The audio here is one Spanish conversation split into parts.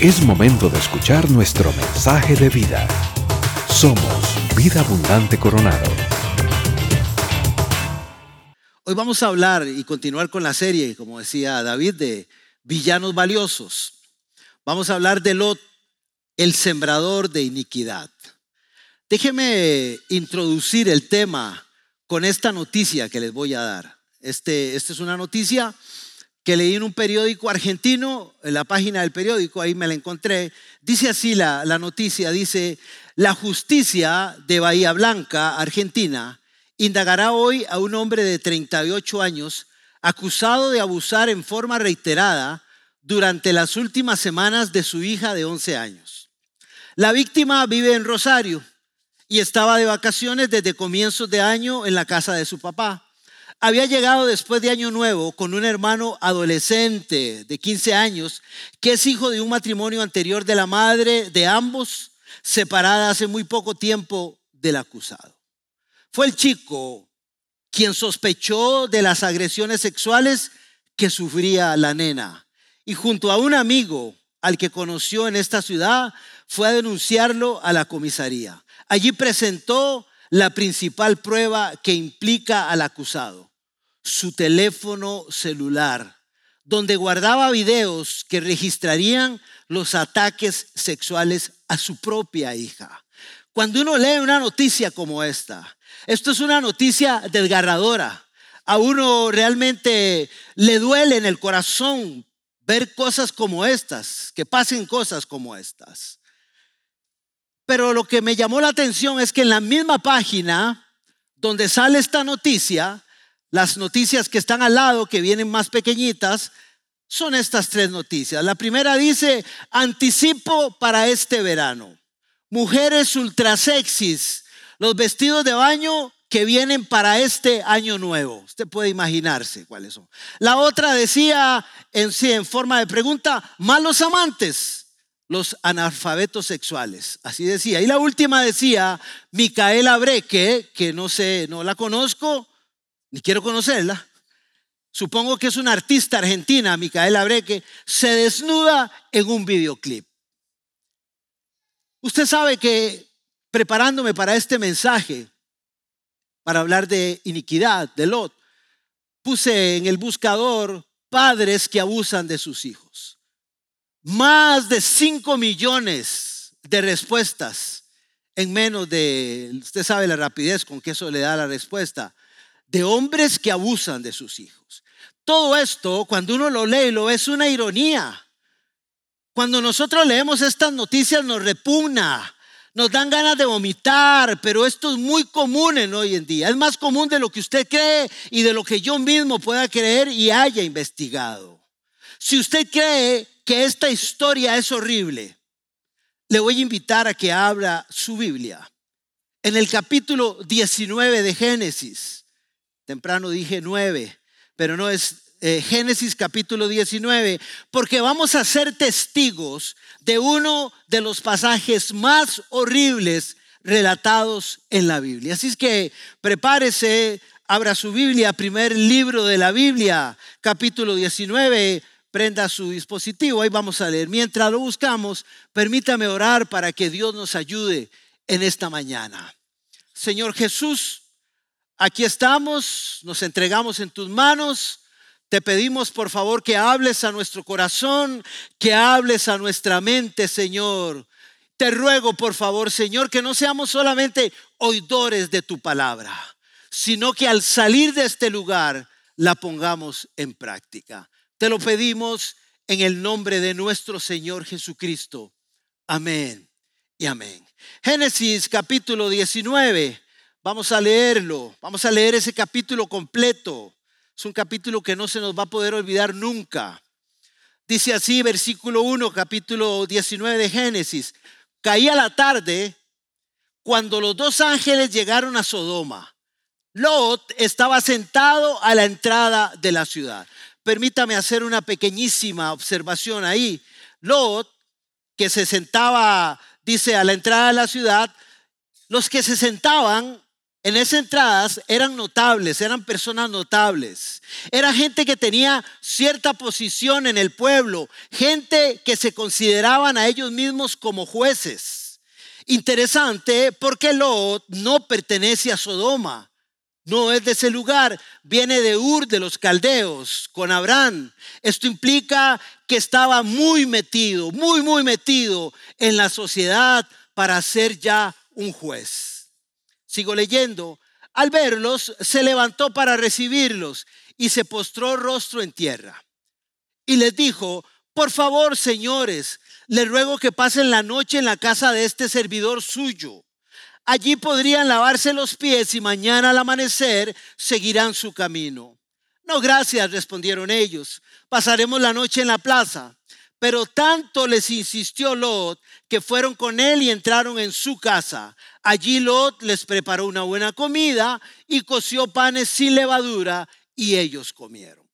Es momento de escuchar nuestro mensaje de vida. Somos Vida Abundante Coronado. Hoy vamos a hablar y continuar con la serie, como decía David, de villanos valiosos. Vamos a hablar de Lot, el sembrador de iniquidad. Déjeme introducir el tema con esta noticia que les voy a dar. Este, esta es una noticia que leí en un periódico argentino, en la página del periódico, ahí me la encontré. Dice así la, la noticia, dice, la justicia de Bahía Blanca, Argentina, indagará hoy a un hombre de 38 años acusado de abusar en forma reiterada durante las últimas semanas de su hija de 11 años. La víctima vive en Rosario y estaba de vacaciones desde comienzos de año en la casa de su papá. Había llegado después de Año Nuevo con un hermano adolescente de 15 años, que es hijo de un matrimonio anterior de la madre de ambos, separada hace muy poco tiempo del acusado. Fue el chico quien sospechó de las agresiones sexuales que sufría la nena y junto a un amigo al que conoció en esta ciudad fue a denunciarlo a la comisaría. Allí presentó la principal prueba que implica al acusado, su teléfono celular, donde guardaba videos que registrarían los ataques sexuales a su propia hija. Cuando uno lee una noticia como esta, esto es una noticia desgarradora. A uno realmente le duele en el corazón ver cosas como estas, que pasen cosas como estas. Pero lo que me llamó la atención es que en la misma página donde sale esta noticia, las noticias que están al lado, que vienen más pequeñitas, son estas tres noticias. La primera dice, anticipo para este verano. Mujeres ultra sexys, los vestidos de baño que vienen para este año nuevo. Usted puede imaginarse cuáles son. La otra decía en sí, en forma de pregunta, malos amantes los analfabetos sexuales. Así decía. Y la última decía, Micaela Breque, que no sé, no la conozco, ni quiero conocerla. Supongo que es una artista argentina, Micaela Breque, se desnuda en un videoclip. Usted sabe que preparándome para este mensaje, para hablar de iniquidad, de Lot, puse en el buscador padres que abusan de sus hijos. Más de 5 millones de respuestas en menos de, usted sabe la rapidez con que eso le da la respuesta, de hombres que abusan de sus hijos. Todo esto, cuando uno lo lee, lo es una ironía. Cuando nosotros leemos estas noticias nos repugna, nos dan ganas de vomitar, pero esto es muy común en hoy en día. Es más común de lo que usted cree y de lo que yo mismo pueda creer y haya investigado. Si usted cree que esta historia es horrible, le voy a invitar a que abra su Biblia. En el capítulo 19 de Génesis, temprano dije 9, pero no es eh, Génesis capítulo 19, porque vamos a ser testigos de uno de los pasajes más horribles relatados en la Biblia. Así es que prepárese, abra su Biblia, primer libro de la Biblia, capítulo 19, prenda su dispositivo, ahí vamos a leer. Mientras lo buscamos, permítame orar para que Dios nos ayude en esta mañana. Señor Jesús, aquí estamos, nos entregamos en tus manos. Te pedimos por favor que hables a nuestro corazón, que hables a nuestra mente, Señor. Te ruego por favor, Señor, que no seamos solamente oidores de tu palabra, sino que al salir de este lugar la pongamos en práctica. Te lo pedimos en el nombre de nuestro Señor Jesucristo. Amén y amén. Génesis capítulo 19. Vamos a leerlo. Vamos a leer ese capítulo completo. Es un capítulo que no se nos va a poder olvidar nunca. Dice así, versículo 1, capítulo 19 de Génesis. Caía la tarde cuando los dos ángeles llegaron a Sodoma. Lot estaba sentado a la entrada de la ciudad. Permítame hacer una pequeñísima observación ahí. Lot, que se sentaba, dice, a la entrada de la ciudad, los que se sentaban en esas entradas eran notables, eran personas notables. Era gente que tenía cierta posición en el pueblo, gente que se consideraban a ellos mismos como jueces. Interesante porque Lot no pertenece a Sodoma, no es de ese lugar, viene de Ur de los caldeos con Abraham. Esto implica que estaba muy metido, muy, muy metido en la sociedad para ser ya un juez. Sigo leyendo. Al verlos, se levantó para recibirlos y se postró rostro en tierra. Y les dijo, por favor, señores, les ruego que pasen la noche en la casa de este servidor suyo. Allí podrían lavarse los pies y mañana al amanecer seguirán su camino. No, gracias, respondieron ellos. Pasaremos la noche en la plaza. Pero tanto les insistió Lot que fueron con él y entraron en su casa. Allí Lot les preparó una buena comida y coció panes sin levadura y ellos comieron.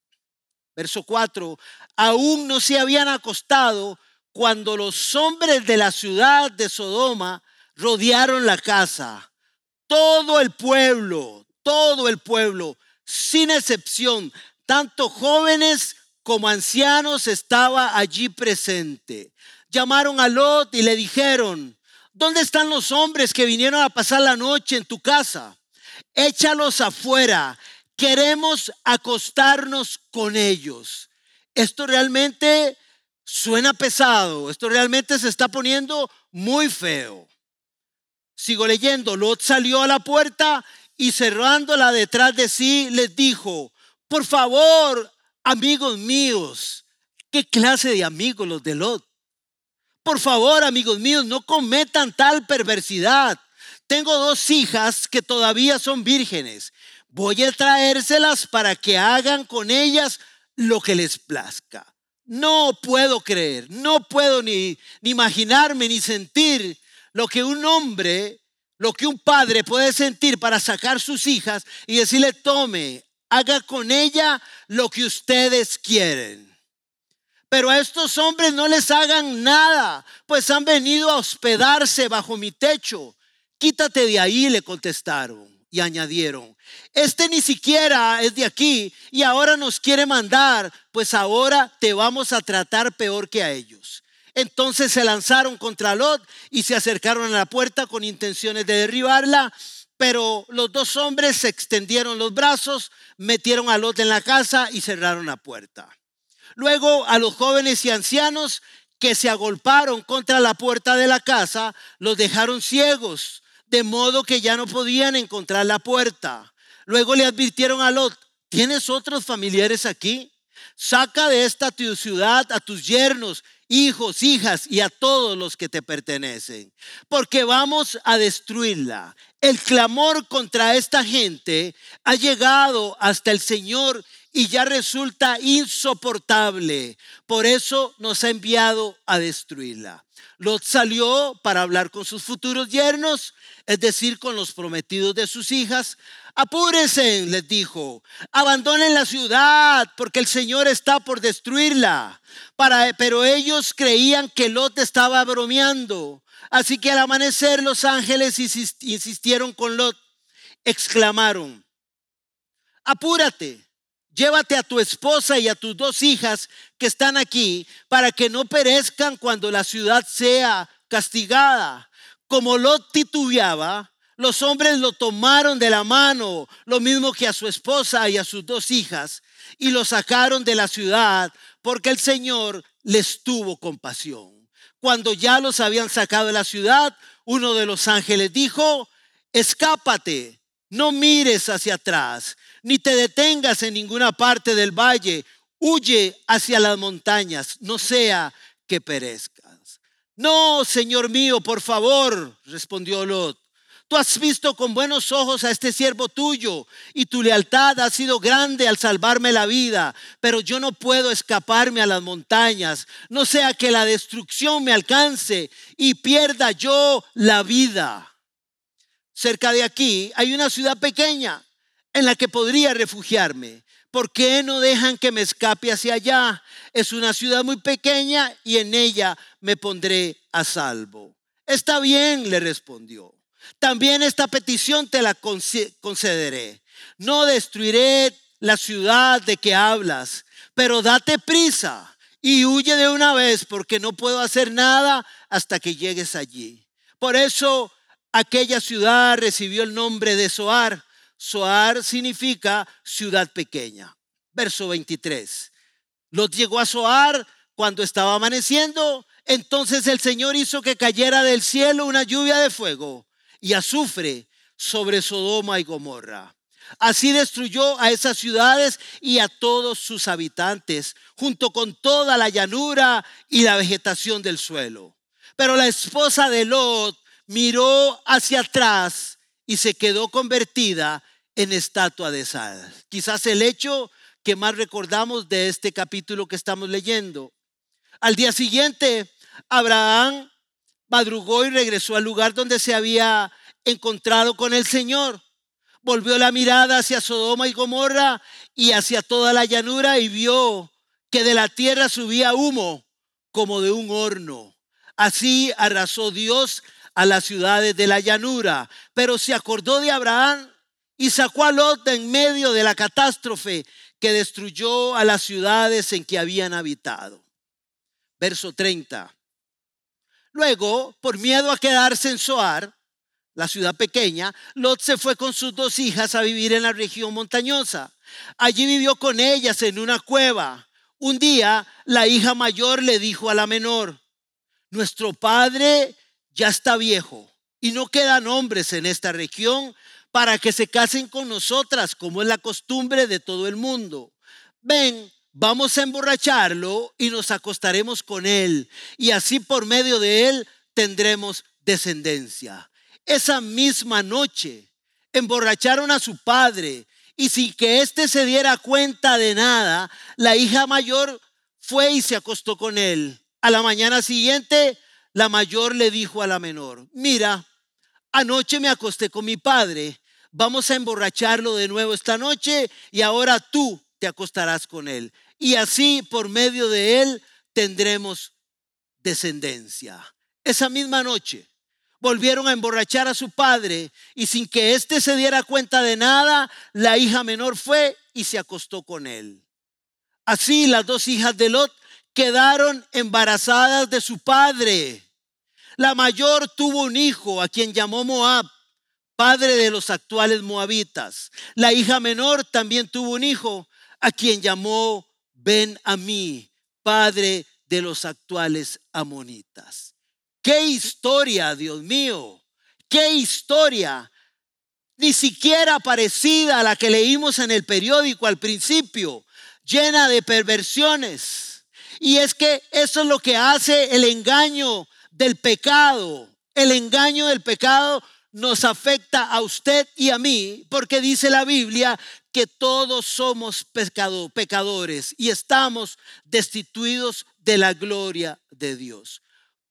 Verso 4. Aún no se habían acostado cuando los hombres de la ciudad de Sodoma rodearon la casa. Todo el pueblo, todo el pueblo, sin excepción, tanto jóvenes como ancianos estaba allí presente. Llamaron a Lot y le dijeron, ¿dónde están los hombres que vinieron a pasar la noche en tu casa? Échalos afuera, queremos acostarnos con ellos. Esto realmente suena pesado, esto realmente se está poniendo muy feo. Sigo leyendo, Lot salió a la puerta y cerrándola detrás de sí les dijo, por favor, Amigos míos, ¿qué clase de amigos los de Lot? Por favor, amigos míos, no cometan tal perversidad. Tengo dos hijas que todavía son vírgenes. Voy a traérselas para que hagan con ellas lo que les plazca. No puedo creer, no puedo ni, ni imaginarme ni sentir lo que un hombre, lo que un padre puede sentir para sacar sus hijas y decirle, tome, haga con ella lo que ustedes quieren. Pero a estos hombres no les hagan nada, pues han venido a hospedarse bajo mi techo. Quítate de ahí, le contestaron y añadieron, este ni siquiera es de aquí y ahora nos quiere mandar, pues ahora te vamos a tratar peor que a ellos. Entonces se lanzaron contra Lot y se acercaron a la puerta con intenciones de derribarla, pero los dos hombres se extendieron los brazos, metieron a Lot en la casa y cerraron la puerta. Luego a los jóvenes y ancianos que se agolparon contra la puerta de la casa, los dejaron ciegos, de modo que ya no podían encontrar la puerta. Luego le advirtieron a Lot, ¿tienes otros familiares aquí? Saca de esta tu ciudad a tus yernos, hijos, hijas y a todos los que te pertenecen, porque vamos a destruirla. El clamor contra esta gente ha llegado hasta el Señor y ya resulta insoportable. Por eso nos ha enviado a destruirla. Lot salió para hablar con sus futuros yernos, es decir, con los prometidos de sus hijas. Apúrense, les dijo, abandonen la ciudad porque el Señor está por destruirla. Pero ellos creían que Lot estaba bromeando. Así que al amanecer los ángeles insistieron con Lot, exclamaron, apúrate Llévate a tu esposa y a tus dos hijas que están aquí para que no perezcan cuando la ciudad sea castigada. Como Lot titubeaba, los hombres lo tomaron de la mano, lo mismo que a su esposa y a sus dos hijas, y lo sacaron de la ciudad porque el Señor les tuvo compasión. Cuando ya los habían sacado de la ciudad, uno de los ángeles dijo, escápate, no mires hacia atrás ni te detengas en ninguna parte del valle, huye hacia las montañas, no sea que perezcas. No, Señor mío, por favor, respondió Lot. Tú has visto con buenos ojos a este siervo tuyo y tu lealtad ha sido grande al salvarme la vida, pero yo no puedo escaparme a las montañas, no sea que la destrucción me alcance y pierda yo la vida. Cerca de aquí hay una ciudad pequeña en la que podría refugiarme. ¿Por qué no dejan que me escape hacia allá? Es una ciudad muy pequeña y en ella me pondré a salvo. Está bien, le respondió. También esta petición te la concederé. No destruiré la ciudad de que hablas, pero date prisa y huye de una vez porque no puedo hacer nada hasta que llegues allí. Por eso aquella ciudad recibió el nombre de Soar. Soar significa ciudad pequeña. Verso 23. Los llegó a Soar cuando estaba amaneciendo. Entonces el Señor hizo que cayera del cielo una lluvia de fuego y azufre sobre Sodoma y Gomorra. Así destruyó a esas ciudades y a todos sus habitantes, junto con toda la llanura y la vegetación del suelo. Pero la esposa de Lot miró hacia atrás y se quedó convertida en estatua de sal. Quizás el hecho que más recordamos de este capítulo que estamos leyendo. Al día siguiente, Abraham madrugó y regresó al lugar donde se había encontrado con el Señor. Volvió la mirada hacia Sodoma y Gomorra y hacia toda la llanura y vio que de la tierra subía humo como de un horno. Así arrasó Dios a las ciudades de la llanura, pero se acordó de Abraham y sacó a Lot en medio de la catástrofe que destruyó a las ciudades en que habían habitado. Verso 30. Luego, por miedo a quedarse en Soar, la ciudad pequeña, Lot se fue con sus dos hijas a vivir en la región montañosa. Allí vivió con ellas en una cueva. Un día la hija mayor le dijo a la menor, nuestro padre ya está viejo y no quedan hombres en esta región para que se casen con nosotras, como es la costumbre de todo el mundo. Ven, vamos a emborracharlo y nos acostaremos con él, y así por medio de él tendremos descendencia. Esa misma noche emborracharon a su padre y sin que éste se diera cuenta de nada, la hija mayor fue y se acostó con él. A la mañana siguiente, la mayor le dijo a la menor, mira, anoche me acosté con mi padre, vamos a emborracharlo de nuevo esta noche y ahora tú te acostarás con él. Y así por medio de él tendremos descendencia. Esa misma noche, volvieron a emborrachar a su padre y sin que éste se diera cuenta de nada, la hija menor fue y se acostó con él. Así las dos hijas de Lot quedaron embarazadas de su padre. La mayor tuvo un hijo a quien llamó Moab, padre de los actuales moabitas. La hija menor también tuvo un hijo a quien llamó Ben Amí, padre de los actuales amonitas. Qué historia, Dios mío. Qué historia. Ni siquiera parecida a la que leímos en el periódico al principio, llena de perversiones. Y es que eso es lo que hace el engaño del pecado. El engaño del pecado nos afecta a usted y a mí, porque dice la Biblia que todos somos pecadores y estamos destituidos de la gloria de Dios.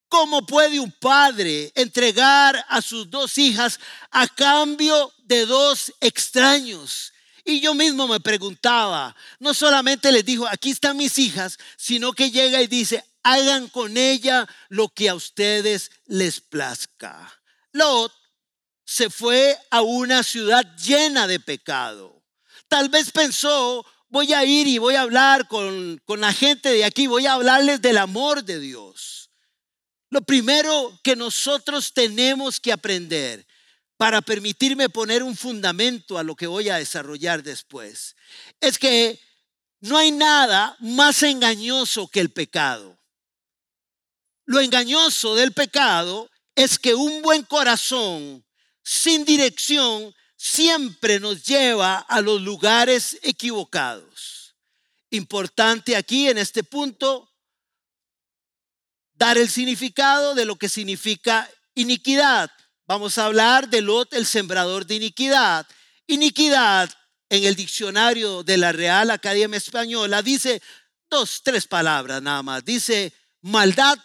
¿Cómo puede un padre entregar a sus dos hijas a cambio de dos extraños? Y yo mismo me preguntaba, no solamente les dijo, aquí están mis hijas, sino que llega y dice, hagan con ella lo que a ustedes les plazca. Lot se fue a una ciudad llena de pecado. Tal vez pensó, voy a ir y voy a hablar con, con la gente de aquí, voy a hablarles del amor de Dios. Lo primero que nosotros tenemos que aprender para permitirme poner un fundamento a lo que voy a desarrollar después es que no hay nada más engañoso que el pecado. Lo engañoso del pecado es que un buen corazón sin dirección siempre nos lleva a los lugares equivocados. Importante aquí en este punto dar el significado de lo que significa iniquidad. Vamos a hablar de Lot, el sembrador de iniquidad. Iniquidad en el diccionario de la Real Academia Española dice dos, tres palabras nada más. Dice maldad,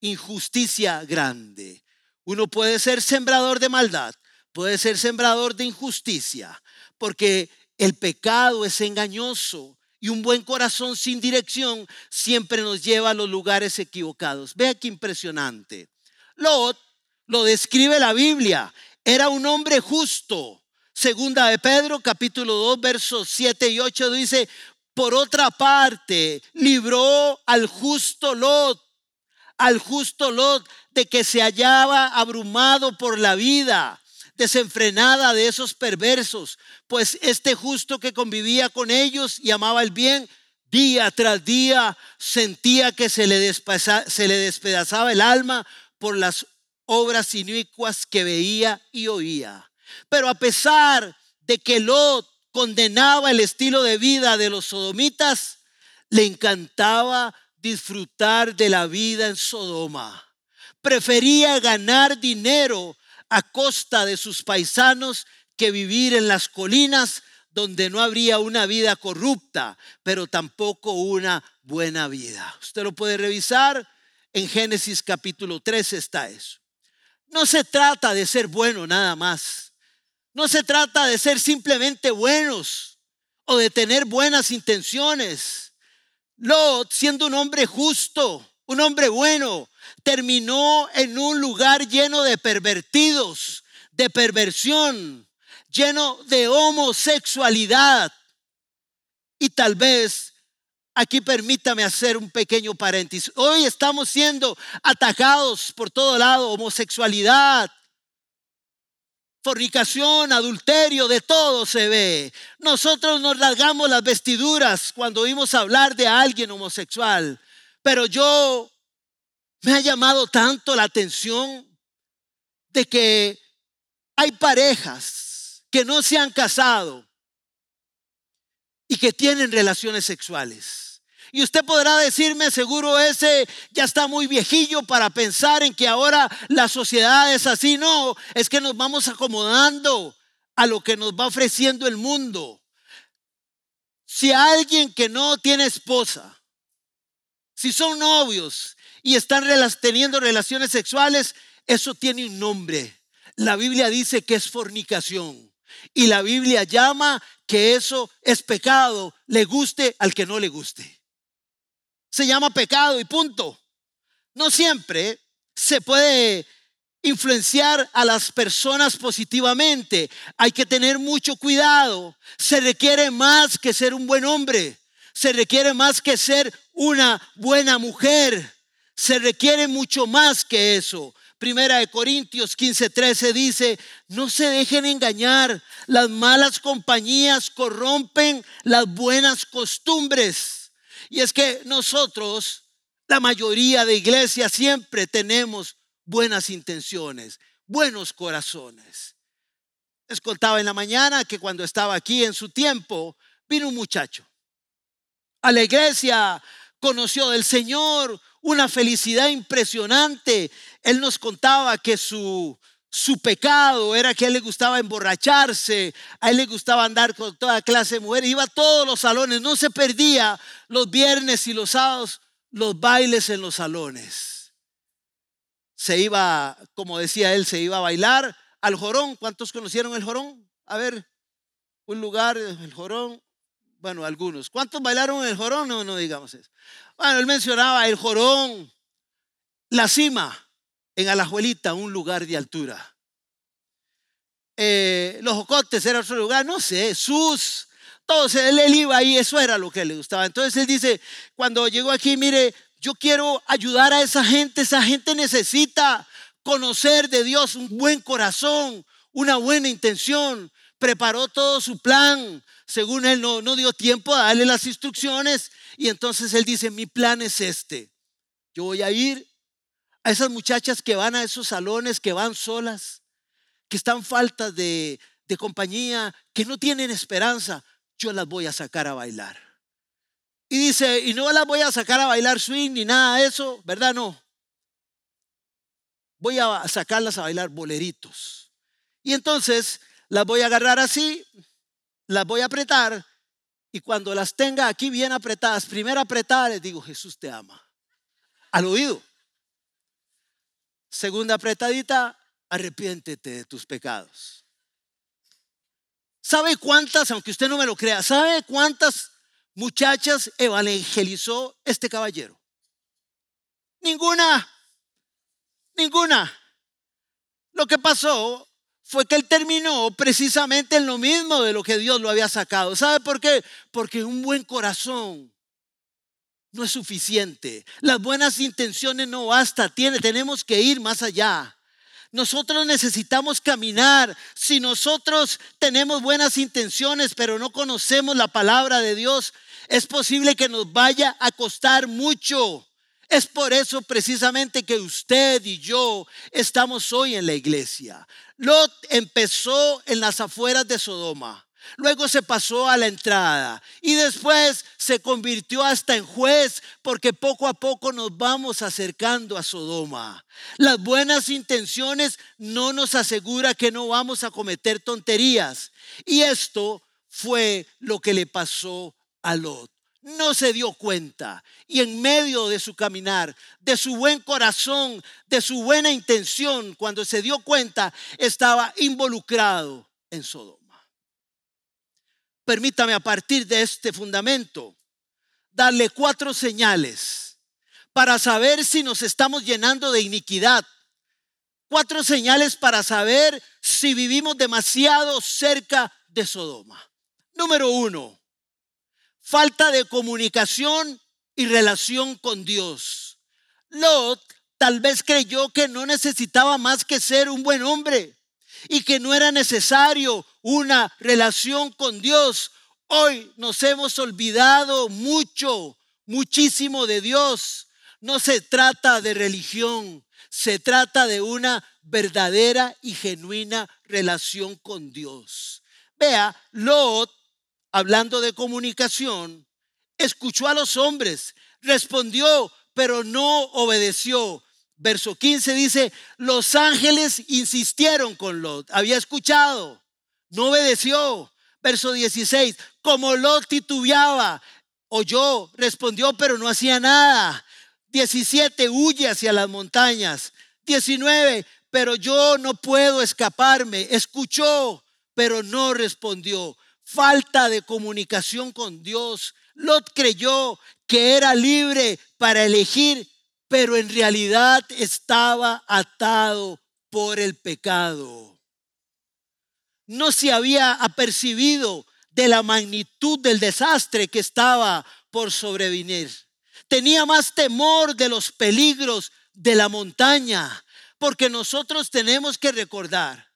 injusticia grande. Uno puede ser sembrador de maldad, puede ser sembrador de injusticia, porque el pecado es engañoso y un buen corazón sin dirección siempre nos lleva a los lugares equivocados. Vea qué impresionante. Lot lo describe la Biblia. era un hombre justo. Segunda de Pedro, capítulo 2, versos 7 y 8 dice, por otra parte, libró al justo Lot, al justo Lot de que se hallaba abrumado por la vida, desenfrenada de esos perversos, pues este justo que convivía con ellos y amaba el bien, día tras día sentía que se le, se le despedazaba el alma por las obras inicuas que veía y oía. Pero a pesar de que Lot condenaba el estilo de vida de los sodomitas, le encantaba disfrutar de la vida en Sodoma. Prefería ganar dinero a costa de sus paisanos que vivir en las colinas donde no habría una vida corrupta, pero tampoco una buena vida. Usted lo puede revisar en Génesis capítulo 3 está eso. No se trata de ser bueno nada más. No se trata de ser simplemente buenos o de tener buenas intenciones. Lot, siendo un hombre justo, un hombre bueno, terminó en un lugar lleno de pervertidos, de perversión, lleno de homosexualidad. Y tal vez aquí permítame hacer un pequeño paréntesis. Hoy estamos siendo atacados por todo lado, homosexualidad, fornicación, adulterio, de todo se ve. Nosotros nos largamos las vestiduras cuando oímos hablar de alguien homosexual, pero yo me ha llamado tanto la atención de que hay parejas que no se han casado y que tienen relaciones sexuales. Y usted podrá decirme, seguro ese ya está muy viejillo para pensar en que ahora la sociedad es así. No, es que nos vamos acomodando a lo que nos va ofreciendo el mundo. Si alguien que no tiene esposa, si son novios y están teniendo relaciones sexuales, eso tiene un nombre. La Biblia dice que es fornicación. Y la Biblia llama que eso es pecado, le guste al que no le guste se llama pecado y punto. No siempre se puede influenciar a las personas positivamente. Hay que tener mucho cuidado. Se requiere más que ser un buen hombre. Se requiere más que ser una buena mujer. Se requiere mucho más que eso. Primera de Corintios 15:13 dice, no se dejen engañar, las malas compañías corrompen las buenas costumbres. Y es que nosotros, la mayoría de iglesias, siempre tenemos buenas intenciones, buenos corazones. Les contaba en la mañana que cuando estaba aquí en su tiempo, vino un muchacho a la iglesia, conoció del Señor, una felicidad impresionante. Él nos contaba que su, su pecado era que a él le gustaba emborracharse, a él le gustaba andar con toda clase de mujeres, iba a todos los salones, no se perdía los viernes y los sábados los bailes en los salones. Se iba, como decía él, se iba a bailar al jorón. ¿Cuántos conocieron el jorón? A ver, un lugar, el jorón. Bueno, algunos. ¿Cuántos bailaron el jorón? No, no digamos eso. Bueno, él mencionaba el jorón, la cima en Alajuelita, un lugar de altura. Eh, los Jocotes era otro lugar, no sé, Sus, todos, él, él iba ahí, eso era lo que le gustaba. Entonces él dice, cuando llegó aquí, mire, yo quiero ayudar a esa gente, esa gente necesita conocer de Dios un buen corazón, una buena intención. Preparó todo su plan, según él no, no dio tiempo a darle las instrucciones. Y entonces él dice, mi plan es este. Yo voy a ir a esas muchachas que van a esos salones, que van solas, que están faltas de, de compañía, que no tienen esperanza, yo las voy a sacar a bailar. Y dice, y no las voy a sacar a bailar swing ni nada de eso, ¿verdad? No. Voy a sacarlas a bailar boleritos. Y entonces las voy a agarrar así, las voy a apretar, y cuando las tenga aquí bien apretadas, primero apretada, les digo, Jesús te ama. Al oído. Segunda apretadita, arrepiéntete de tus pecados. ¿Sabe cuántas, aunque usted no me lo crea, sabe cuántas muchachas evangelizó este caballero? Ninguna, ninguna. Lo que pasó fue que él terminó precisamente en lo mismo de lo que Dios lo había sacado. ¿Sabe por qué? Porque un buen corazón no es suficiente. Las buenas intenciones no basta. Tenemos que ir más allá. Nosotros necesitamos caminar. Si nosotros tenemos buenas intenciones, pero no conocemos la palabra de Dios, es posible que nos vaya a costar mucho. Es por eso precisamente que usted y yo estamos hoy en la iglesia. Lot empezó en las afueras de Sodoma. Luego se pasó a la entrada y después se convirtió hasta en juez porque poco a poco nos vamos acercando a Sodoma. Las buenas intenciones no nos asegura que no vamos a cometer tonterías. Y esto fue lo que le pasó a Lot no se dio cuenta y en medio de su caminar, de su buen corazón, de su buena intención, cuando se dio cuenta, estaba involucrado en Sodoma. Permítame a partir de este fundamento darle cuatro señales para saber si nos estamos llenando de iniquidad. Cuatro señales para saber si vivimos demasiado cerca de Sodoma. Número uno, falta de comunicación y relación con Dios. Lot tal vez creyó que no necesitaba más que ser un buen hombre y que no era necesario una relación con Dios. Hoy nos hemos olvidado mucho, muchísimo de Dios. No se trata de religión, se trata de una verdadera y genuina relación con Dios. Vea, Lot hablando de comunicación, escuchó a los hombres, respondió, pero no obedeció. Verso 15 dice, los ángeles insistieron con Lot, había escuchado, no obedeció. Verso 16, como Lot titubeaba, oyó, respondió, pero no hacía nada. 17, huye hacia las montañas. 19, pero yo no puedo escaparme. Escuchó, pero no respondió falta de comunicación con Dios. Lot creyó que era libre para elegir, pero en realidad estaba atado por el pecado. No se había apercibido de la magnitud del desastre que estaba por sobrevenir. Tenía más temor de los peligros de la montaña, porque nosotros tenemos que recordar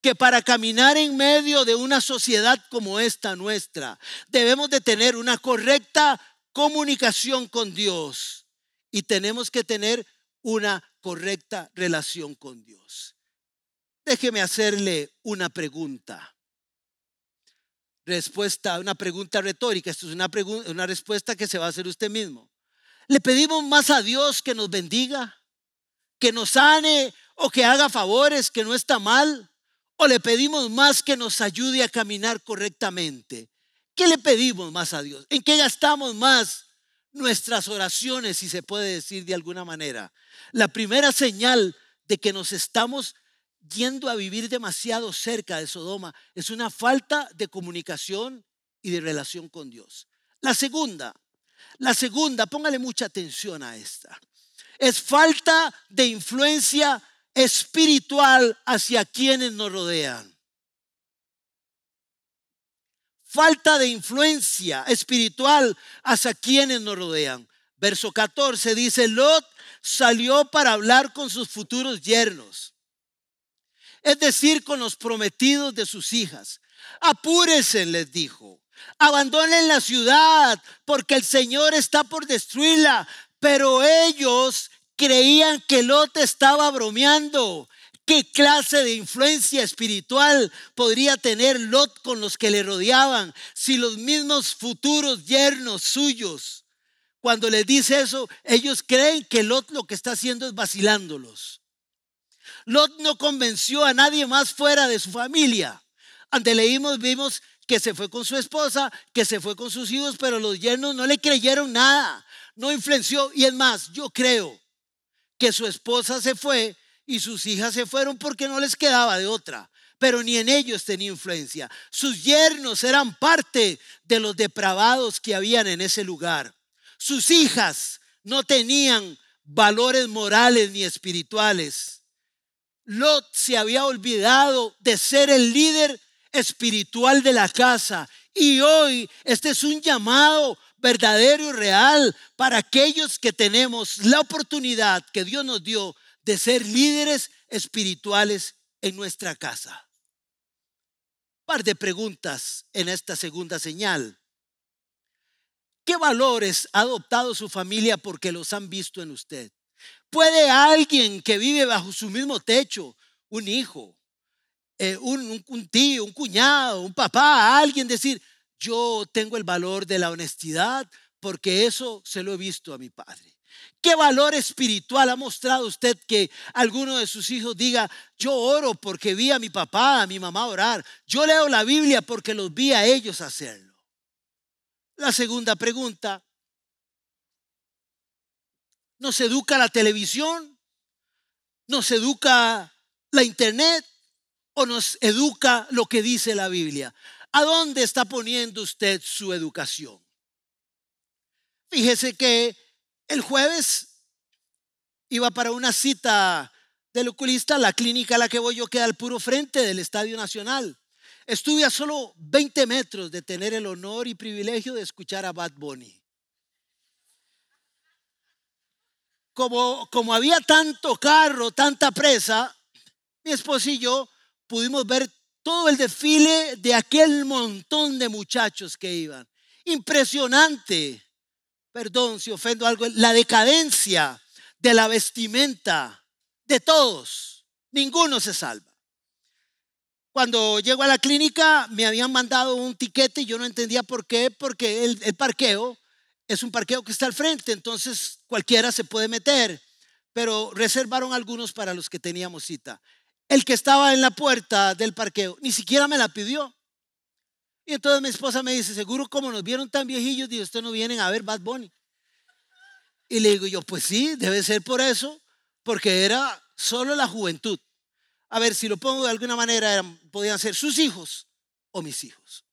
que para caminar en medio de una sociedad como esta nuestra, debemos de tener una correcta comunicación con Dios y tenemos que tener una correcta relación con Dios. Déjeme hacerle una pregunta. Respuesta, una pregunta retórica. Esto es una, una respuesta que se va a hacer usted mismo. ¿Le pedimos más a Dios que nos bendiga, que nos sane o que haga favores, que no está mal? ¿O le pedimos más que nos ayude a caminar correctamente? ¿Qué le pedimos más a Dios? ¿En qué gastamos más nuestras oraciones, si se puede decir de alguna manera? La primera señal de que nos estamos yendo a vivir demasiado cerca de Sodoma es una falta de comunicación y de relación con Dios. La segunda, la segunda, póngale mucha atención a esta, es falta de influencia espiritual hacia quienes nos rodean. Falta de influencia espiritual hacia quienes nos rodean. Verso 14 dice, Lot salió para hablar con sus futuros yernos, es decir, con los prometidos de sus hijas. Apúrense, les dijo, abandonen la ciudad porque el Señor está por destruirla. Pero ellos creían que Lot estaba bromeando. ¿Qué clase de influencia espiritual podría tener Lot con los que le rodeaban si los mismos futuros yernos suyos, cuando les dice eso, ellos creen que Lot lo que está haciendo es vacilándolos? Lot no convenció a nadie más fuera de su familia. Ante leímos, vimos que se fue con su esposa, que se fue con sus hijos, pero los yernos no le creyeron nada, no influenció. Y es más, yo creo que su esposa se fue y sus hijas se fueron porque no les quedaba de otra. Pero ni en ellos tenía influencia. Sus yernos eran parte de los depravados que habían en ese lugar. Sus hijas no tenían valores morales ni espirituales. Lot se había olvidado de ser el líder espiritual de la casa. Y hoy este es un llamado verdadero y real para aquellos que tenemos la oportunidad que Dios nos dio de ser líderes espirituales en nuestra casa. Par de preguntas en esta segunda señal. ¿Qué valores ha adoptado su familia porque los han visto en usted? ¿Puede alguien que vive bajo su mismo techo, un hijo, eh, un, un, tío, un cuñado, un papá, alguien decir, yo tengo el valor de la honestidad porque eso se lo he visto a mi padre. ¿Qué valor espiritual ha mostrado usted que alguno de sus hijos diga, yo oro porque vi a mi papá, a mi mamá orar? Yo leo la Biblia porque los vi a ellos hacerlo. La segunda pregunta, ¿nos educa la televisión? ¿Nos educa la internet? ¿O nos educa lo que dice la Biblia? ¿A dónde está poniendo usted su educación? Fíjese que el jueves iba para una cita del oculista, la clínica a la que voy yo queda al puro frente del Estadio Nacional. Estuve a solo 20 metros de tener el honor y privilegio de escuchar a Bad Bunny. Como, como había tanto carro, tanta presa, mi esposo y yo pudimos ver todo el desfile de aquel montón de muchachos que iban. Impresionante. Perdón si ofendo algo. La decadencia de la vestimenta de todos. Ninguno se salva. Cuando llego a la clínica me habían mandado un tiquete y yo no entendía por qué, porque el, el parqueo es un parqueo que está al frente, entonces cualquiera se puede meter, pero reservaron algunos para los que teníamos cita el que estaba en la puerta del parqueo, ni siquiera me la pidió. Y entonces mi esposa me dice, seguro como nos vieron tan viejillos, dios ustedes no vienen a ver Bad Bunny. Y le digo yo, pues sí, debe ser por eso, porque era solo la juventud. A ver, si lo pongo de alguna manera, podían ser sus hijos o mis hijos.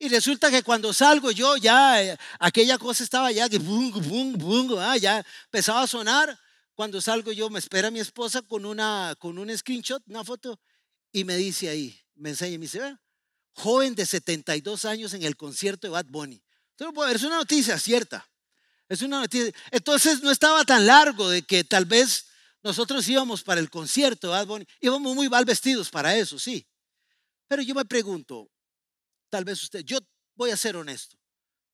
Y resulta que cuando salgo yo, ya eh, aquella cosa estaba ya que bum, bum, bum, ah, ya empezaba a sonar. Cuando salgo yo, me espera mi esposa con, una, con un screenshot, una foto, y me dice ahí, me enseña y me dice, joven de 72 años en el concierto de Bad Bunny. Entonces, es una noticia cierta. Es una noticia. Entonces no estaba tan largo de que tal vez nosotros íbamos para el concierto de Bad Bunny. Íbamos muy mal vestidos para eso, sí. Pero yo me pregunto, tal vez usted, yo voy a ser honesto.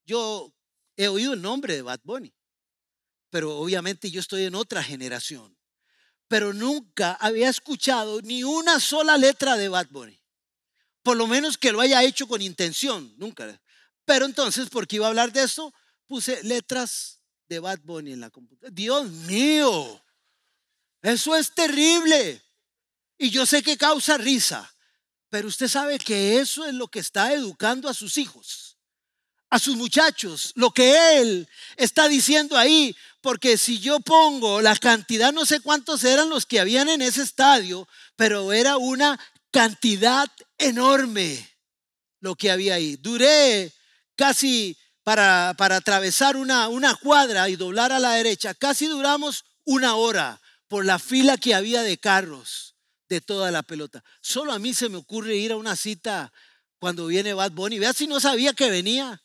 Yo he oído el nombre de Bad Bunny pero obviamente yo estoy en otra generación. Pero nunca había escuchado ni una sola letra de Bad Bunny. Por lo menos que lo haya hecho con intención, nunca. Pero entonces, porque iba a hablar de eso, puse letras de Bad Bunny en la computadora. Dios mío, eso es terrible. Y yo sé que causa risa, pero usted sabe que eso es lo que está educando a sus hijos a sus muchachos lo que él está diciendo ahí, porque si yo pongo la cantidad, no sé cuántos eran los que habían en ese estadio, pero era una cantidad enorme lo que había ahí. Duré casi para, para atravesar una, una cuadra y doblar a la derecha, casi duramos una hora por la fila que había de carros de toda la pelota. Solo a mí se me ocurre ir a una cita cuando viene Bad Bunny. Vea si no sabía que venía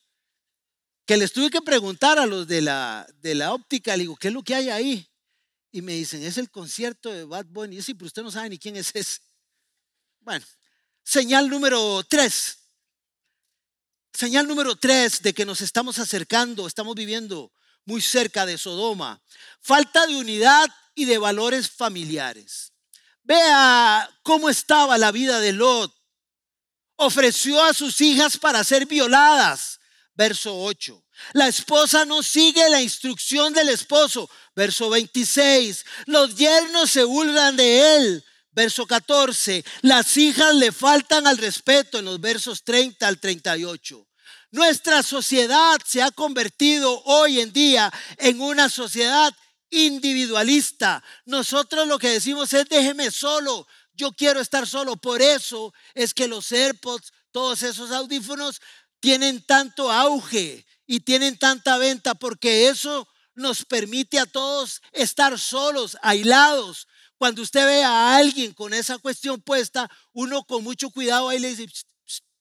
que les tuve que preguntar a los de la, de la óptica, le digo, ¿qué es lo que hay ahí? Y me dicen, es el concierto de Bad Bunny. Y yo, sí, pero usted no sabe ni quién es ese. Bueno, señal número tres. Señal número tres de que nos estamos acercando, estamos viviendo muy cerca de Sodoma. Falta de unidad y de valores familiares. Vea cómo estaba la vida de Lot. Ofreció a sus hijas para ser violadas verso 8. La esposa no sigue la instrucción del esposo, verso 26. Los yernos se burlan de él, verso 14. Las hijas le faltan al respeto en los versos 30 al 38. Nuestra sociedad se ha convertido hoy en día en una sociedad individualista. Nosotros lo que decimos es déjeme solo, yo quiero estar solo. Por eso es que los AirPods, todos esos audífonos tienen tanto auge y tienen tanta venta porque eso nos permite a todos estar solos, aislados. Cuando usted ve a alguien con esa cuestión puesta, uno con mucho cuidado ahí le dice,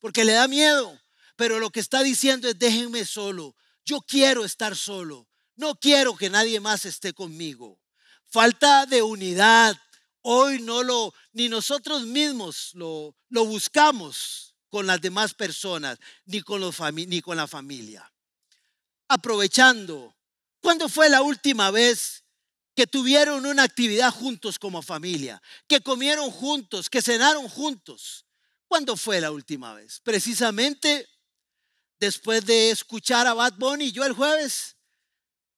porque le da miedo. Pero lo que está diciendo es, déjenme solo. Yo quiero estar solo. No quiero que nadie más esté conmigo. Falta de unidad. Hoy no lo, ni nosotros mismos lo, lo buscamos con las demás personas, ni con, los ni con la familia. Aprovechando, ¿cuándo fue la última vez que tuvieron una actividad juntos como familia? Que comieron juntos, que cenaron juntos. ¿Cuándo fue la última vez? Precisamente después de escuchar a Bad Bunny, yo el jueves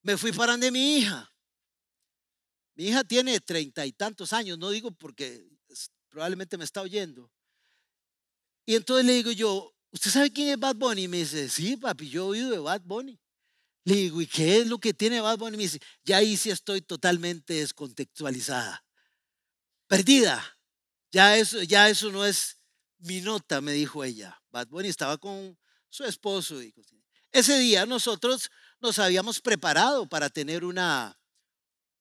me fui para de mi hija. Mi hija tiene treinta y tantos años, no digo porque probablemente me está oyendo. Y entonces le digo yo, ¿usted sabe quién es Bad Bunny? Y me dice, sí, papi, yo he oído de Bad Bunny. Le digo, ¿y qué es lo que tiene Bad Bunny? Y me dice, ya ahí sí estoy totalmente descontextualizada. Perdida. Ya eso, ya eso no es mi nota, me dijo ella. Bad Bunny estaba con su esposo. Y ese día nosotros nos habíamos preparado para tener una,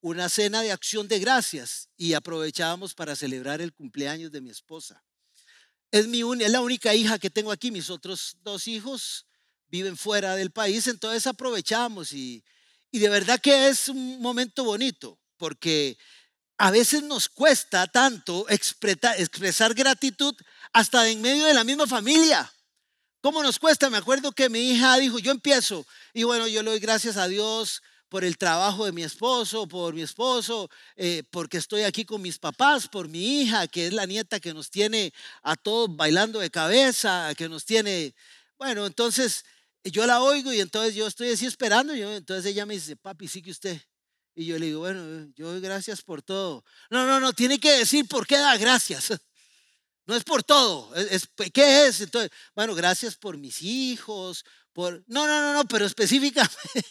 una cena de acción de gracias y aprovechábamos para celebrar el cumpleaños de mi esposa. Es, mi, es la única hija que tengo aquí, mis otros dos hijos viven fuera del país, entonces aprovechamos y, y de verdad que es un momento bonito porque a veces nos cuesta tanto expresar gratitud hasta en medio de la misma familia. ¿Cómo nos cuesta? Me acuerdo que mi hija dijo, yo empiezo. Y bueno, yo le doy gracias a Dios por el trabajo de mi esposo, por mi esposo, eh, porque estoy aquí con mis papás, por mi hija, que es la nieta que nos tiene a todos bailando de cabeza, que nos tiene, bueno, entonces yo la oigo y entonces yo estoy así esperando, yo, entonces ella me dice, papi, sí que usted. Y yo le digo, bueno, yo doy gracias por todo. No, no, no, tiene que decir por qué da gracias. No es por todo. Es, ¿Qué es? Entonces, bueno, gracias por mis hijos, por... No, no, no, no, pero específicamente.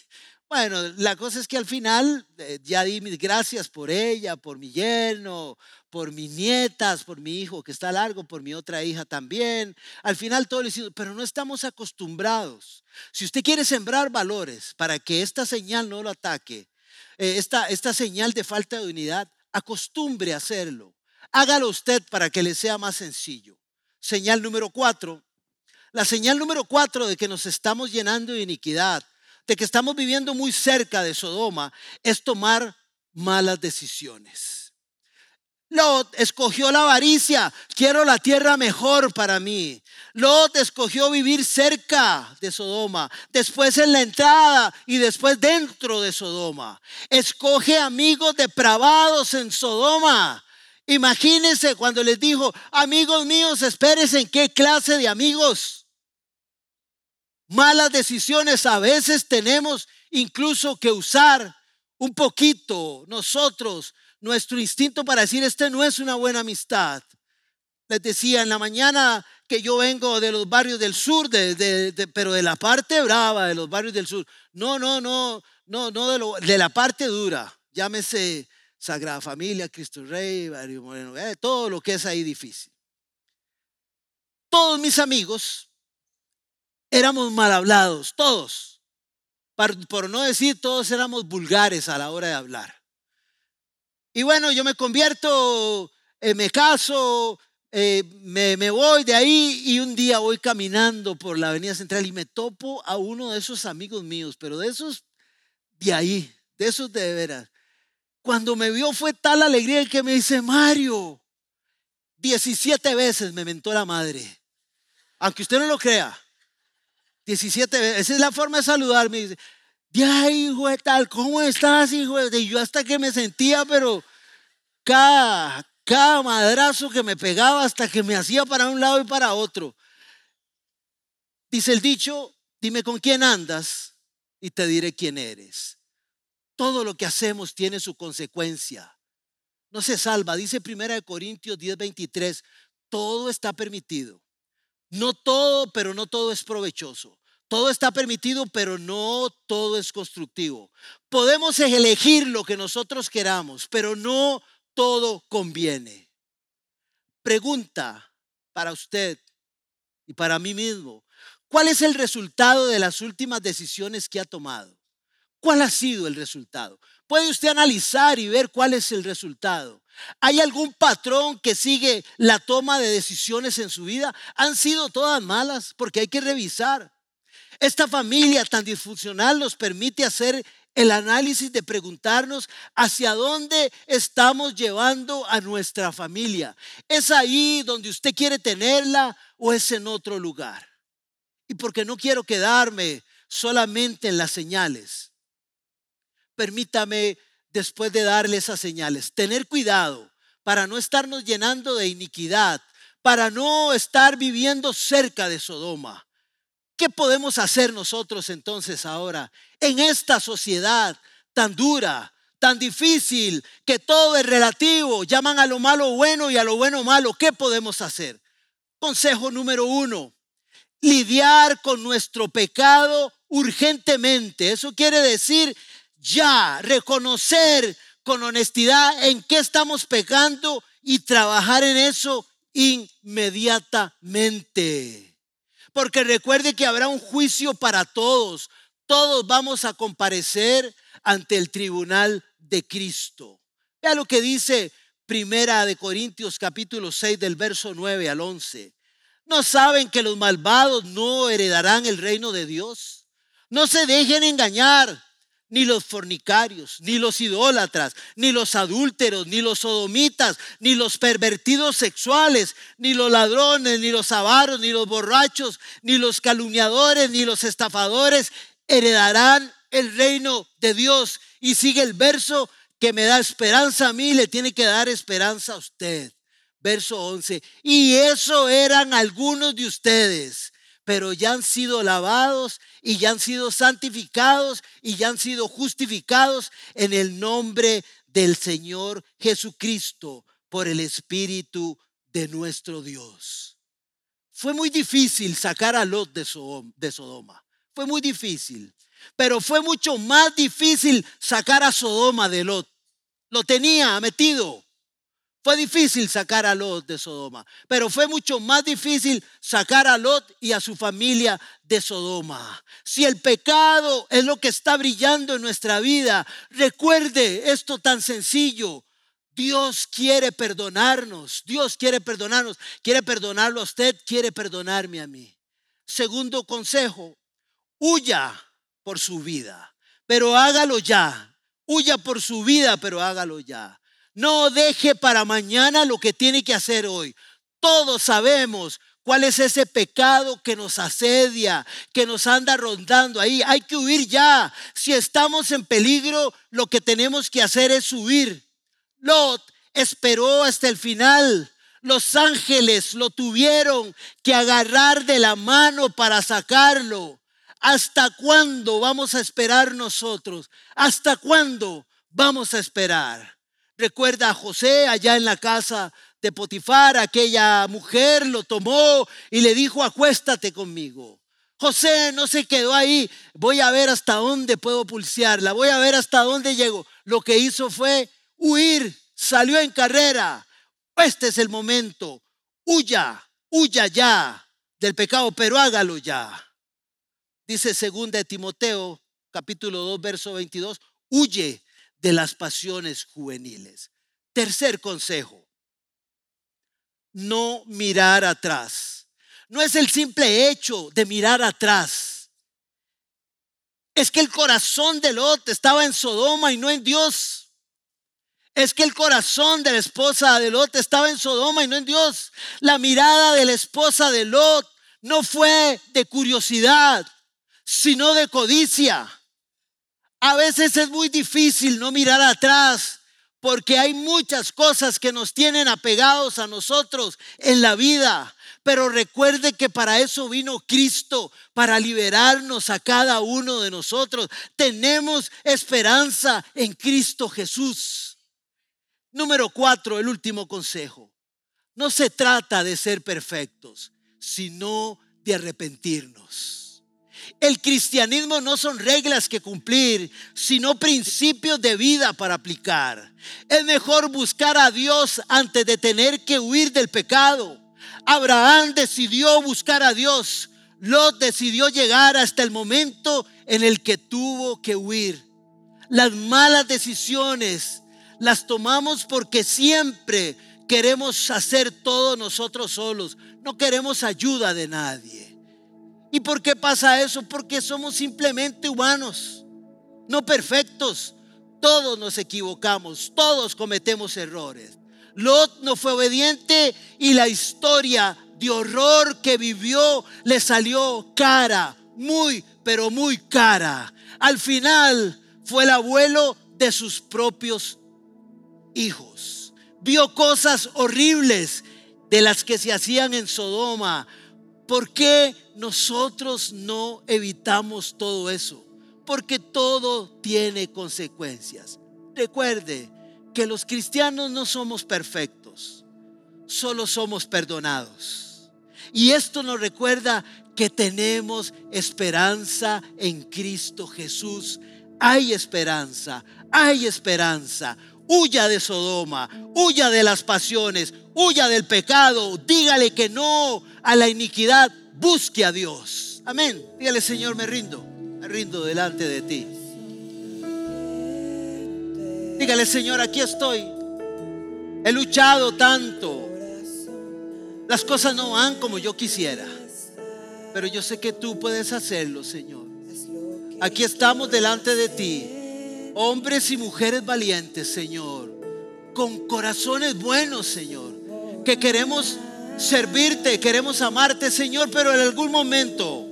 Bueno, la cosa es que al final eh, ya di mis gracias por ella, por mi yerno, por mis nietas, por mi hijo que está largo, por mi otra hija también. Al final todo le hicimos, pero no estamos acostumbrados. Si usted quiere sembrar valores para que esta señal no lo ataque, eh, esta, esta señal de falta de unidad, acostumbre a hacerlo. Hágalo usted para que le sea más sencillo. Señal número cuatro. La señal número cuatro de que nos estamos llenando de iniquidad, de que estamos viviendo muy cerca de Sodoma, es tomar malas decisiones. Lot escogió la avaricia, quiero la tierra mejor para mí. Lot escogió vivir cerca de Sodoma, después en la entrada y después dentro de Sodoma. Escoge amigos depravados en Sodoma Imagínense cuando les dijo, amigos míos, espérense en qué clase de amigos. Malas decisiones a veces tenemos incluso que usar un poquito nosotros, nuestro instinto para decir, este no es una buena amistad. Les decía en la mañana que yo vengo de los barrios del sur, pero de la parte brava de los barrios del sur. No, no, no, no, no de, de la parte dura. Llámese Sagrada Familia, Cristo Rey, Barrio Moreno, eh, todo lo que es ahí difícil. Todos mis amigos éramos mal hablados, todos. Por, no decir todos éramos vulgares a la hora de hablar. Y bueno, yo me convierto, eh, me caso, eh, me, me, voy de ahí y un día voy caminando por la avenida central y me topo a uno de esos amigos míos, pero de esos de ahí, de esos de veras. Cuando me vio fue tal alegría que me dice, Mario, 17 veces me mentó la madre. Aunque usted no lo crea. 17 veces. Esa es la forma de saludarme. Dice, ya, hijo de tal, ¿cómo estás, hijo de Y yo hasta que me sentía, pero cada, cada madrazo que me pegaba hasta que me hacía para un lado y para otro. Dice el dicho, dime con quién andas y te diré quién eres. Todo lo que hacemos tiene su consecuencia. No se salva. Dice 1 Corintios 10:23, todo está permitido. No todo, pero no todo es provechoso. Todo está permitido, pero no todo es constructivo. Podemos elegir lo que nosotros queramos, pero no todo conviene. Pregunta para usted y para mí mismo, ¿cuál es el resultado de las últimas decisiones que ha tomado? ¿Cuál ha sido el resultado? Puede usted analizar y ver cuál es el resultado. ¿Hay algún patrón que sigue la toma de decisiones en su vida? Han sido todas malas porque hay que revisar. Esta familia tan disfuncional nos permite hacer el análisis de preguntarnos hacia dónde estamos llevando a nuestra familia. ¿Es ahí donde usted quiere tenerla o es en otro lugar? Y porque no quiero quedarme solamente en las señales, permítame después de darle esas señales. Tener cuidado para no estarnos llenando de iniquidad, para no estar viviendo cerca de Sodoma. ¿Qué podemos hacer nosotros entonces ahora en esta sociedad tan dura, tan difícil, que todo es relativo? Llaman a lo malo bueno y a lo bueno malo. ¿Qué podemos hacer? Consejo número uno, lidiar con nuestro pecado urgentemente. Eso quiere decir ya, reconocer con honestidad en qué estamos pecando y trabajar en eso inmediatamente. Porque recuerde que habrá un juicio para todos. Todos vamos a comparecer ante el tribunal de Cristo. Vea lo que dice Primera de Corintios capítulo 6 del verso 9 al 11. ¿No saben que los malvados no heredarán el reino de Dios? No se dejen engañar ni los fornicarios, ni los idólatras, ni los adúlteros, ni los sodomitas, ni los pervertidos sexuales, ni los ladrones, ni los avaros, ni los borrachos, ni los calumniadores, ni los estafadores heredarán el reino de Dios. Y sigue el verso que me da esperanza a mí, le tiene que dar esperanza a usted. Verso 11. Y eso eran algunos de ustedes pero ya han sido lavados y ya han sido santificados y ya han sido justificados en el nombre del Señor Jesucristo por el Espíritu de nuestro Dios. Fue muy difícil sacar a Lot de Sodoma. Fue muy difícil. Pero fue mucho más difícil sacar a Sodoma de Lot. Lo tenía metido. Fue difícil sacar a Lot de Sodoma, pero fue mucho más difícil sacar a Lot y a su familia de Sodoma. Si el pecado es lo que está brillando en nuestra vida, recuerde esto tan sencillo. Dios quiere perdonarnos, Dios quiere perdonarnos, quiere perdonarlo a usted, quiere perdonarme a mí. Segundo consejo, huya por su vida, pero hágalo ya. Huya por su vida, pero hágalo ya. No deje para mañana lo que tiene que hacer hoy. Todos sabemos cuál es ese pecado que nos asedia, que nos anda rondando ahí. Hay que huir ya. Si estamos en peligro, lo que tenemos que hacer es huir. Lot esperó hasta el final. Los ángeles lo tuvieron que agarrar de la mano para sacarlo. ¿Hasta cuándo vamos a esperar nosotros? ¿Hasta cuándo vamos a esperar? Recuerda a José allá en la casa de Potifar, aquella mujer lo tomó y le dijo, acuéstate conmigo. José no se quedó ahí, voy a ver hasta dónde puedo pulsearla, voy a ver hasta dónde llego. Lo que hizo fue huir, salió en carrera. Este es el momento, huya, huya ya del pecado, pero hágalo ya. Dice segunda de Timoteo, capítulo 2, verso 22, huye de las pasiones juveniles. Tercer consejo, no mirar atrás. No es el simple hecho de mirar atrás. Es que el corazón de Lot estaba en Sodoma y no en Dios. Es que el corazón de la esposa de Lot estaba en Sodoma y no en Dios. La mirada de la esposa de Lot no fue de curiosidad, sino de codicia. A veces es muy difícil no mirar atrás porque hay muchas cosas que nos tienen apegados a nosotros en la vida. Pero recuerde que para eso vino Cristo, para liberarnos a cada uno de nosotros. Tenemos esperanza en Cristo Jesús. Número cuatro, el último consejo. No se trata de ser perfectos, sino de arrepentirnos. El cristianismo no son reglas que cumplir, sino principios de vida para aplicar. Es mejor buscar a Dios antes de tener que huir del pecado. Abraham decidió buscar a Dios. Lot decidió llegar hasta el momento en el que tuvo que huir. Las malas decisiones, Las tomamos porque siempre queremos hacer todo nosotros solos. No queremos ayuda de nadie. ¿Y por qué pasa eso? Porque somos simplemente humanos, no perfectos. Todos nos equivocamos, todos cometemos errores. Lot no fue obediente y la historia de horror que vivió le salió cara, muy, pero muy cara. Al final fue el abuelo de sus propios hijos. Vio cosas horribles de las que se hacían en Sodoma. ¿Por qué nosotros no evitamos todo eso? Porque todo tiene consecuencias. Recuerde que los cristianos no somos perfectos, solo somos perdonados. Y esto nos recuerda que tenemos esperanza en Cristo Jesús. Hay esperanza, hay esperanza. Huya de Sodoma, huya de las pasiones, huya del pecado, dígale que no a la iniquidad, busque a Dios. Amén. Dígale, Señor, me rindo, me rindo delante de ti. Dígale, Señor, aquí estoy. He luchado tanto. Las cosas no van como yo quisiera. Pero yo sé que tú puedes hacerlo, Señor. Aquí estamos delante de ti hombres y mujeres valientes, Señor, con corazones buenos, Señor, que queremos servirte, queremos amarte, Señor, pero en algún momento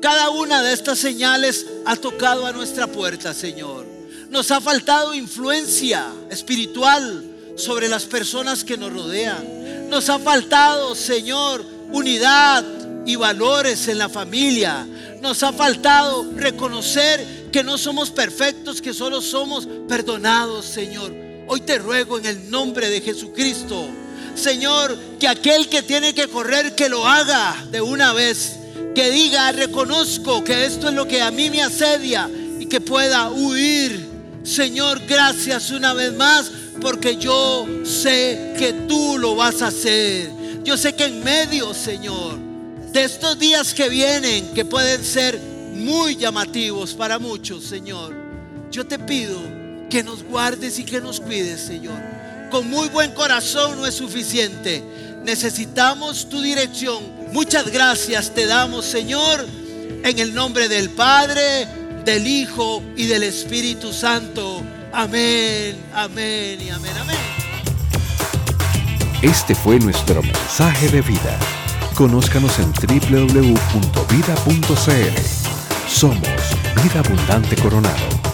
cada una de estas señales ha tocado a nuestra puerta, Señor. Nos ha faltado influencia espiritual sobre las personas que nos rodean. Nos ha faltado, Señor, unidad y valores en la familia. Nos ha faltado reconocer que no somos perfectos, que solo somos perdonados, Señor. Hoy te ruego en el nombre de Jesucristo, Señor, que aquel que tiene que correr, que lo haga de una vez. Que diga, reconozco que esto es lo que a mí me asedia y que pueda huir. Señor, gracias una vez más porque yo sé que tú lo vas a hacer. Yo sé que en medio, Señor, de estos días que vienen, que pueden ser muy llamativos para muchos, Señor. Yo te pido que nos guardes y que nos cuides, Señor. Con muy buen corazón no es suficiente. Necesitamos tu dirección. Muchas gracias te damos, Señor, en el nombre del Padre, del Hijo y del Espíritu Santo. Amén, amén y amén, amén. Este fue nuestro mensaje de vida. Conózcanos en www.vida.cl. Somos Vida Abundante Coronado.